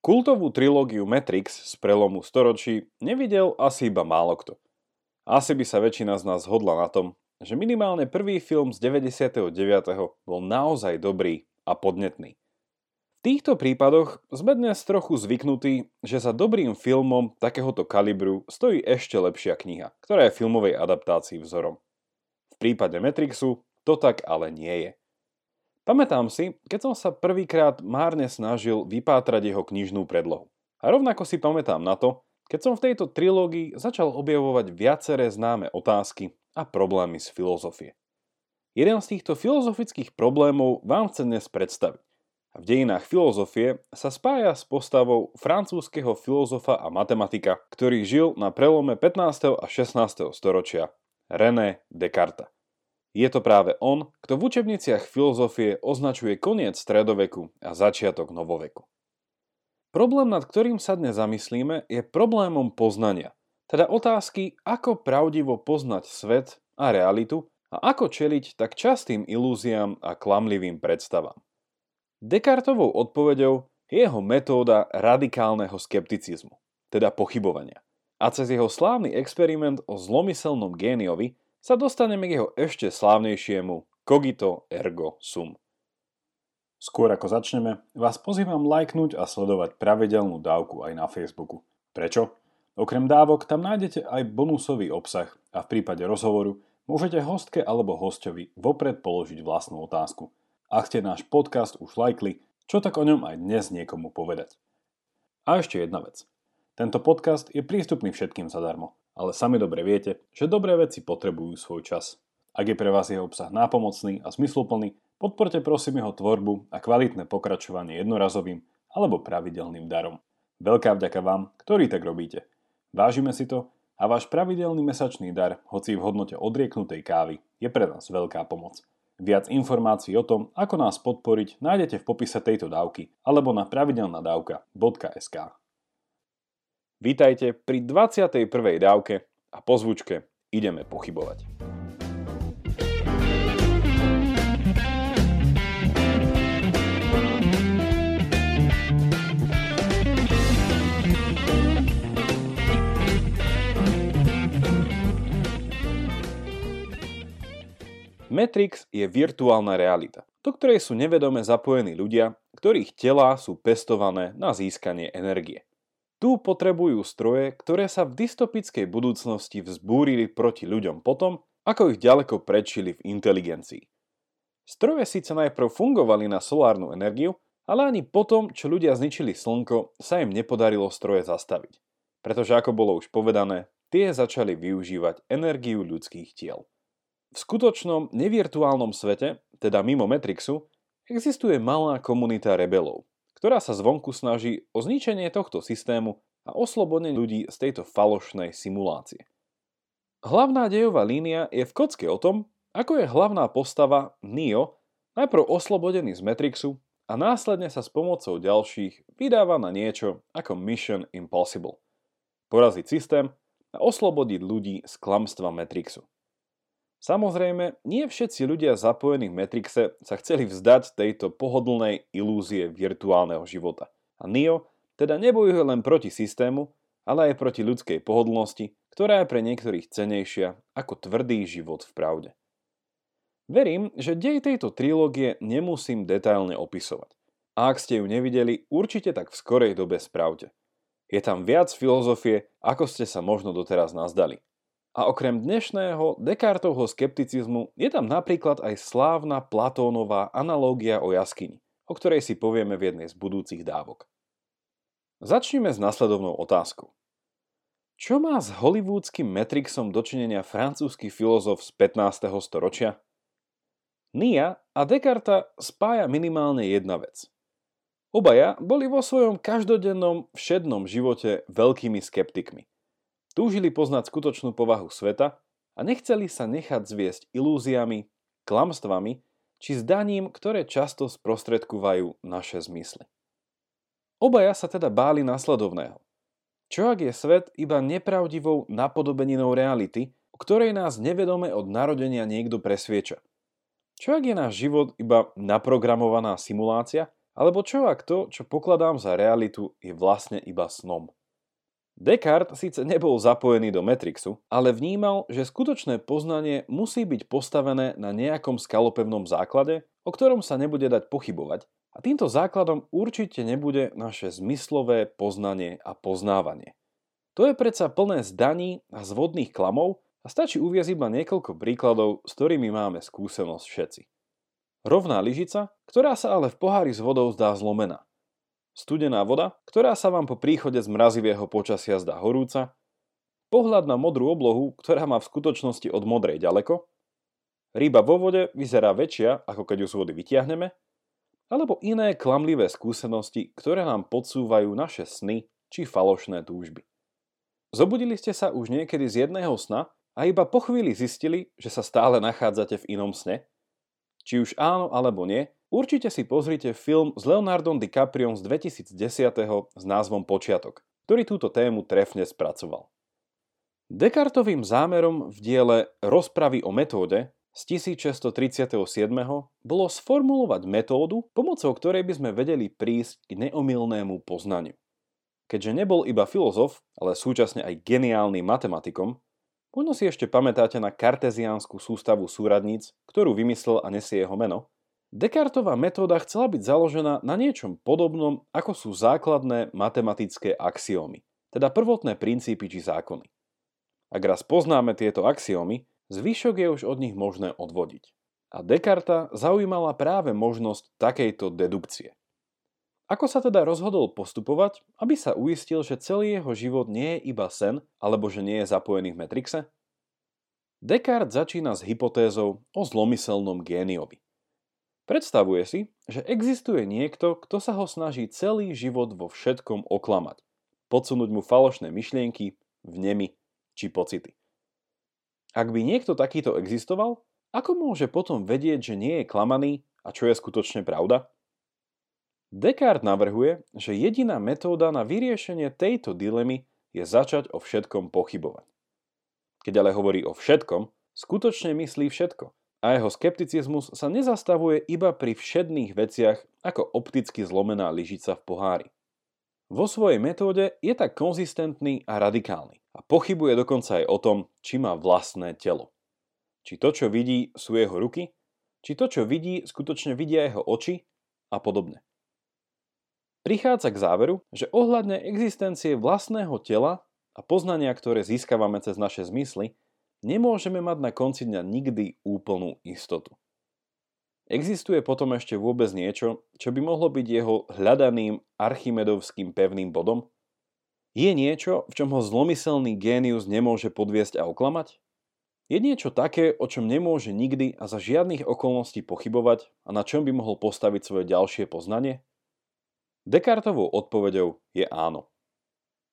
Kultovú trilógiu Matrix z prelomu storočí nevidel asi iba málo kto. Asi by sa väčšina z nás zhodla na tom, že minimálne prvý film z 99. bol naozaj dobrý a podnetný. V týchto prípadoch sme dnes trochu zvyknutí, že za dobrým filmom takéhoto kalibru stojí ešte lepšia kniha, ktorá je filmovej adaptácii vzorom. V prípade Matrixu to tak ale nie je. Pamätám si, keď som sa prvýkrát márne snažil vypátrať jeho knižnú predlohu. A rovnako si pamätám na to, keď som v tejto trilógii začal objavovať viaceré známe otázky a problémy z filozofie. Jeden z týchto filozofických problémov vám chcem dnes predstaviť. V dejinách filozofie sa spája s postavou francúzského filozofa a matematika, ktorý žil na prelome 15. a 16. storočia, René Descartes. Je to práve on, kto v učebniciach filozofie označuje koniec stredoveku a začiatok novoveku. Problém, nad ktorým sa dnes zamyslíme, je problémom poznania, teda otázky, ako pravdivo poznať svet a realitu a ako čeliť tak častým ilúziám a klamlivým predstavám. Descartovou odpoveďou je jeho metóda radikálneho skepticizmu, teda pochybovania. A cez jeho slávny experiment o zlomyselnom géniovi sa dostaneme k jeho ešte slávnejšiemu Cogito ergo sum. Skôr ako začneme, vás pozývam lajknúť a sledovať pravidelnú dávku aj na Facebooku. Prečo? Okrem dávok tam nájdete aj bonusový obsah a v prípade rozhovoru môžete hostke alebo hostovi vopred položiť vlastnú otázku. Ak ste náš podcast už lajkli, čo tak o ňom aj dnes niekomu povedať. A ešte jedna vec. Tento podcast je prístupný všetkým zadarmo ale sami dobre viete, že dobré veci potrebujú svoj čas. Ak je pre vás jeho obsah nápomocný a zmysluplný, podporte prosím jeho tvorbu a kvalitné pokračovanie jednorazovým alebo pravidelným darom. Veľká vďaka vám, ktorí tak robíte. Vážime si to a váš pravidelný mesačný dar, hoci v hodnote odrieknutej kávy, je pre nás veľká pomoc. Viac informácií o tom, ako nás podporiť, nájdete v popise tejto dávky alebo na pravidelnadavka.sk. Vítajte pri 21. dávke a po zvučke ideme pochybovať. Matrix je virtuálna realita, do ktorej sú nevedome zapojení ľudia, ktorých telá sú pestované na získanie energie. Tu potrebujú stroje, ktoré sa v dystopickej budúcnosti vzbúrili proti ľuďom potom, ako ich ďaleko prečili v inteligencii. Stroje síce najprv fungovali na solárnu energiu, ale ani potom, čo ľudia zničili slnko, sa im nepodarilo stroje zastaviť. Pretože ako bolo už povedané, tie začali využívať energiu ľudských tiel. V skutočnom nevirtuálnom svete, teda mimo Matrixu, existuje malá komunita rebelov, ktorá sa zvonku snaží o zničenie tohto systému a oslobodenie ľudí z tejto falošnej simulácie. Hlavná dejová línia je v kocke o tom, ako je hlavná postava Neo najprv oslobodený z Matrixu a následne sa s pomocou ďalších vydáva na niečo ako Mission Impossible. Poraziť systém a oslobodiť ľudí z klamstva Matrixu. Samozrejme, nie všetci ľudia zapojení v Matrixe sa chceli vzdať tejto pohodlnej ilúzie virtuálneho života. A Neo teda nebojuje len proti systému, ale aj proti ľudskej pohodlnosti, ktorá je pre niektorých cenejšia ako tvrdý život v pravde. Verím, že dej tejto trilógie nemusím detailne opisovať. A ak ste ju nevideli, určite tak v skorej dobe spravte. Je tam viac filozofie, ako ste sa možno doteraz nazdali. A okrem dnešného Descartovho skepticizmu je tam napríklad aj slávna Platónová analógia o jaskyni, o ktorej si povieme v jednej z budúcich dávok. Začneme s nasledovnou otázkou. Čo má s hollywoodským Matrixom dočinenia francúzsky filozof z 15. storočia? Nia a Descartes spája minimálne jedna vec. Obaja boli vo svojom každodennom všednom živote veľkými skeptikmi – Túžili poznať skutočnú povahu sveta a nechceli sa nechať zviesť ilúziami, klamstvami či zdaním, ktoré často sprostredkúvajú naše zmysly. Obaja sa teda báli následovného. Čo ak je svet iba nepravdivou napodobeninou reality, o ktorej nás nevedome od narodenia niekto presvieča? Čo ak je náš život iba naprogramovaná simulácia Alebo čo ak to, čo pokladám za realitu, je vlastne iba snom? Descartes síce nebol zapojený do Matrixu, ale vnímal, že skutočné poznanie musí byť postavené na nejakom skalopevnom základe, o ktorom sa nebude dať pochybovať, a týmto základom určite nebude naše zmyslové poznanie a poznávanie. To je predsa plné zdaní a zvodných klamov a stačí uviezť iba niekoľko príkladov, s ktorými máme skúsenosť všetci. Rovná lyžica, ktorá sa ale v pohári s vodou zdá zlomená. Studená voda, ktorá sa vám po príchode z mrazivého počasia zdá horúca, pohľad na modrú oblohu, ktorá má v skutočnosti od modrej ďaleko, ryba vo vode vyzerá väčšia, ako keď ju z vody vytiahneme, alebo iné klamlivé skúsenosti, ktoré nám podsúvajú naše sny či falošné túžby. Zobudili ste sa už niekedy z jedného sna a iba po chvíli zistili, že sa stále nachádzate v inom sne? Či už áno alebo nie, Určite si pozrite film s Leonardom DiCapriom z 2010. s názvom Počiatok, ktorý túto tému trefne spracoval. Descartovým zámerom v diele Rozpravy o metóde z 1637. bolo sformulovať metódu, pomocou ktorej by sme vedeli prísť k neomilnému poznaniu. Keďže nebol iba filozof, ale súčasne aj geniálnym matematikom, možno si ešte pamätáte na karteziánsku sústavu súradníc, ktorú vymyslel a nesie jeho meno, Descartová metóda chcela byť založená na niečom podobnom, ako sú základné matematické axiómy, teda prvotné princípy či zákony. Ak raz poznáme tieto axiómy, zvyšok je už od nich možné odvodiť. A Descartes zaujímala práve možnosť takejto dedukcie. Ako sa teda rozhodol postupovať, aby sa uistil, že celý jeho život nie je iba sen, alebo že nie je zapojený v Matrixe? Descartes začína s hypotézou o zlomyselnom géniovi. Predstavuje si, že existuje niekto, kto sa ho snaží celý život vo všetkom oklamať, podsunúť mu falošné myšlienky, vnemy či pocity. Ak by niekto takýto existoval, ako môže potom vedieť, že nie je klamaný a čo je skutočne pravda? Descartes navrhuje, že jediná metóda na vyriešenie tejto dilemy je začať o všetkom pochybovať. Keď ale hovorí o všetkom, skutočne myslí všetko – a jeho skepticizmus sa nezastavuje iba pri všedných veciach ako opticky zlomená lyžica v pohári. Vo svojej metóde je tak konzistentný a radikálny a pochybuje dokonca aj o tom, či má vlastné telo. Či to, čo vidí, sú jeho ruky, či to, čo vidí, skutočne vidia jeho oči a podobne. Prichádza k záveru, že ohľadne existencie vlastného tela a poznania, ktoré získavame cez naše zmysly, nemôžeme mať na konci dňa nikdy úplnú istotu. Existuje potom ešte vôbec niečo, čo by mohlo byť jeho hľadaným archimedovským pevným bodom? Je niečo, v čom ho zlomyselný génius nemôže podviesť a oklamať? Je niečo také, o čom nemôže nikdy a za žiadnych okolností pochybovať a na čom by mohol postaviť svoje ďalšie poznanie? Descartovou odpoveďou je áno.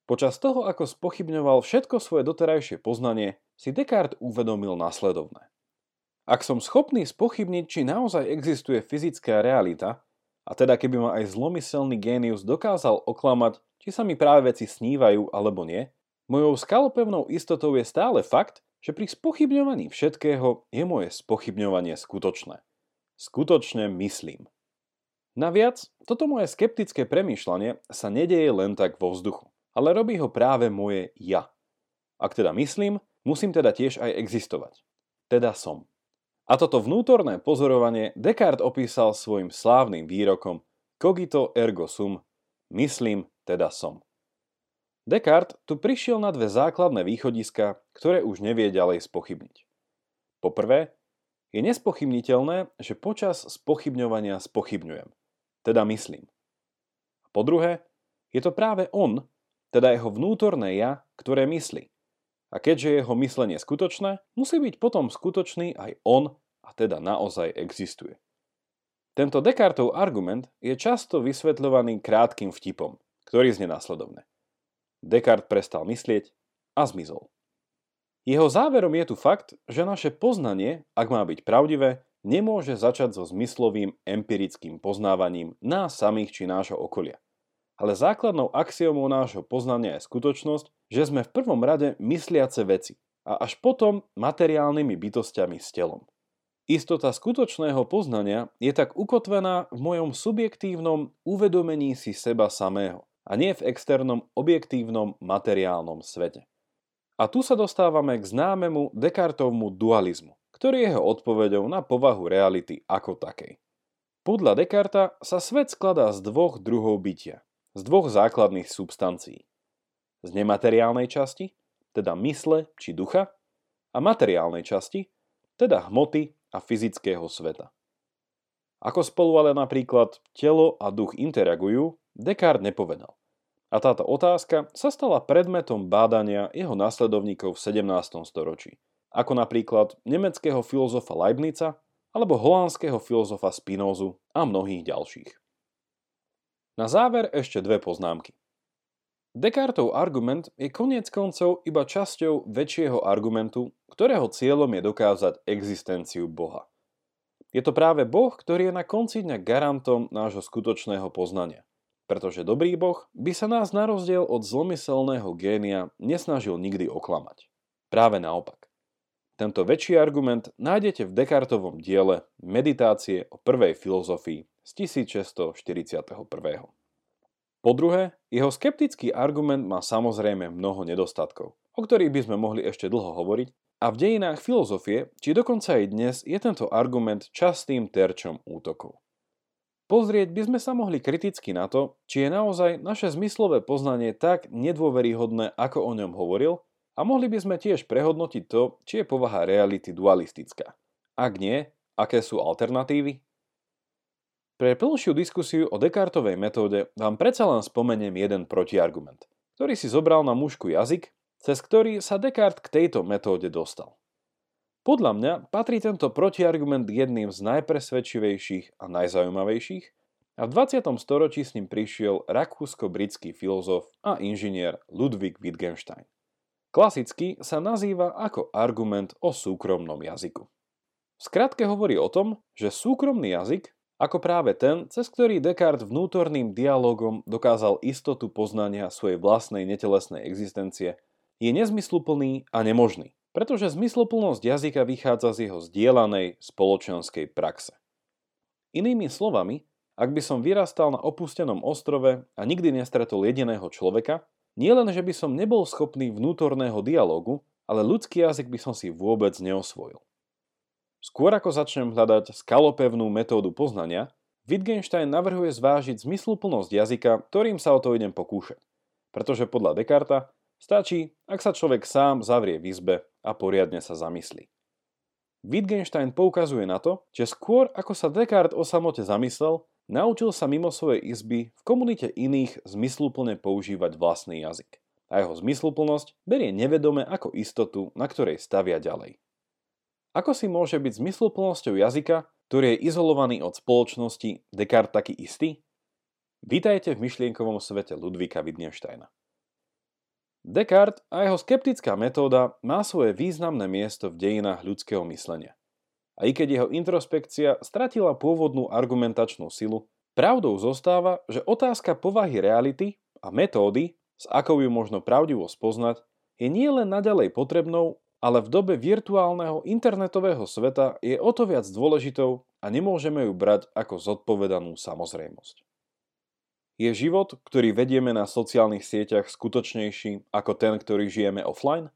Počas toho, ako spochybňoval všetko svoje doterajšie poznanie, si Descartes uvedomil následovné. Ak som schopný spochybniť, či naozaj existuje fyzická realita, a teda keby ma aj zlomyselný génius dokázal oklamať, či sa mi práve veci snívajú alebo nie, mojou skalopevnou istotou je stále fakt, že pri spochybňovaní všetkého je moje spochybňovanie skutočné. Skutočne myslím. Naviac, toto moje skeptické premýšľanie sa nedeje len tak vo vzduchu ale robí ho práve moje ja. Ak teda myslím, musím teda tiež aj existovať. Teda som. A toto vnútorné pozorovanie Descartes opísal svojim slávnym výrokom cogito ergo sum, myslím, teda som. Descartes tu prišiel na dve základné východiska, ktoré už nevie ďalej spochybniť. Poprvé, je nespochybniteľné, že počas spochybňovania spochybňujem, teda myslím. Po druhé, je to práve on, teda jeho vnútorné ja, ktoré myslí. A keďže jeho myslenie skutočné, musí byť potom skutočný aj on a teda naozaj existuje. Tento Descartov argument je často vysvetľovaný krátkým vtipom, ktorý znie následovne. Descartes prestal myslieť a zmizol. Jeho záverom je tu fakt, že naše poznanie, ak má byť pravdivé, nemôže začať so zmyslovým empirickým poznávaním nás samých či nášho okolia ale základnou axiomou nášho poznania je skutočnosť, že sme v prvom rade mysliace veci a až potom materiálnymi bytostiami s telom. Istota skutočného poznania je tak ukotvená v mojom subjektívnom uvedomení si seba samého a nie v externom objektívnom materiálnom svete. A tu sa dostávame k známemu Descartovmu dualizmu, ktorý je jeho odpoveďou na povahu reality ako takej. Podľa Descarta sa svet skladá z dvoch druhov bytia, z dvoch základných substancií. Z nemateriálnej časti, teda mysle či ducha, a materiálnej časti, teda hmoty a fyzického sveta. Ako spolu ale napríklad telo a duch interagujú, Descartes nepovedal. A táto otázka sa stala predmetom bádania jeho následovníkov v 17. storočí, ako napríklad nemeckého filozofa Leibnica alebo holandského filozofa Spinozu a mnohých ďalších. Na záver ešte dve poznámky. Descartov argument je koniec koncov iba časťou väčšieho argumentu, ktorého cieľom je dokázať existenciu Boha. Je to práve Boh, ktorý je na konci dňa garantom nášho skutočného poznania. Pretože dobrý Boh by sa nás na rozdiel od zlomyselného génia nesnažil nikdy oklamať. Práve naopak. Tento väčší argument nájdete v Descartovom diele Meditácie o prvej filozofii z 1641. Po druhé, jeho skeptický argument má samozrejme mnoho nedostatkov, o ktorých by sme mohli ešte dlho hovoriť, a v dejinách filozofie, či dokonca aj dnes, je tento argument častým terčom útokov. Pozrieť by sme sa mohli kriticky na to, či je naozaj naše zmyslové poznanie tak nedôveryhodné, ako o ňom hovoril, a mohli by sme tiež prehodnotiť to, či je povaha reality dualistická. Ak nie, aké sú alternatívy? Pre plnšiu diskusiu o Descartovej metóde vám predsa len spomeniem jeden protiargument, ktorý si zobral na mužku jazyk, cez ktorý sa Descartes k tejto metóde dostal. Podľa mňa patrí tento protiargument jedným z najpresvedčivejších a najzaujímavejších a v 20. storočí s ním prišiel rakúsko-britský filozof a inžinier Ludwig Wittgenstein. Klasicky sa nazýva ako argument o súkromnom jazyku. V skratke hovorí o tom, že súkromný jazyk, ako práve ten, cez ktorý Descartes vnútorným dialogom dokázal istotu poznania svojej vlastnej netelesnej existencie, je nezmysluplný a nemožný, pretože zmysluplnosť jazyka vychádza z jeho zdieľanej spoločenskej praxe. Inými slovami, ak by som vyrastal na opustenom ostrove a nikdy nestretol jediného človeka, nie len, že by som nebol schopný vnútorného dialogu, ale ľudský jazyk by som si vôbec neosvojil. Skôr ako začnem hľadať skalopevnú metódu poznania, Wittgenstein navrhuje zvážiť zmysluplnosť jazyka, ktorým sa o to idem pokúšať. Pretože podľa Descarta stačí, ak sa človek sám zavrie v izbe a poriadne sa zamyslí. Wittgenstein poukazuje na to, že skôr ako sa Descartes o samote zamyslel, Naučil sa mimo svojej izby v komunite iných zmysluplne používať vlastný jazyk. A jeho zmysluplnosť berie nevedome ako istotu, na ktorej stavia ďalej. Ako si môže byť zmysluplnosťou jazyka, ktorý je izolovaný od spoločnosti, Descartes taký istý? Vítajte v myšlienkovom svete Ludvíka Wittgensteina. Descartes a jeho skeptická metóda má svoje významné miesto v dejinách ľudského myslenia. A i keď jeho introspekcia stratila pôvodnú argumentačnú silu, pravdou zostáva, že otázka povahy reality a metódy, s akou ju možno pravdivo spoznať, je nie len naďalej potrebnou, ale v dobe virtuálneho internetového sveta je o to viac dôležitou a nemôžeme ju brať ako zodpovedanú samozrejmosť. Je život, ktorý vedieme na sociálnych sieťach skutočnejší ako ten, ktorý žijeme offline?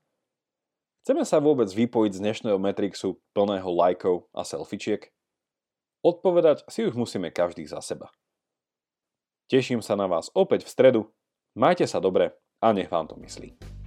Chceme sa vôbec vypojiť z dnešného Matrixu plného lajkov a selfičiek? Odpovedať si už musíme každý za seba. Teším sa na vás opäť v stredu, majte sa dobre a nech vám to myslí.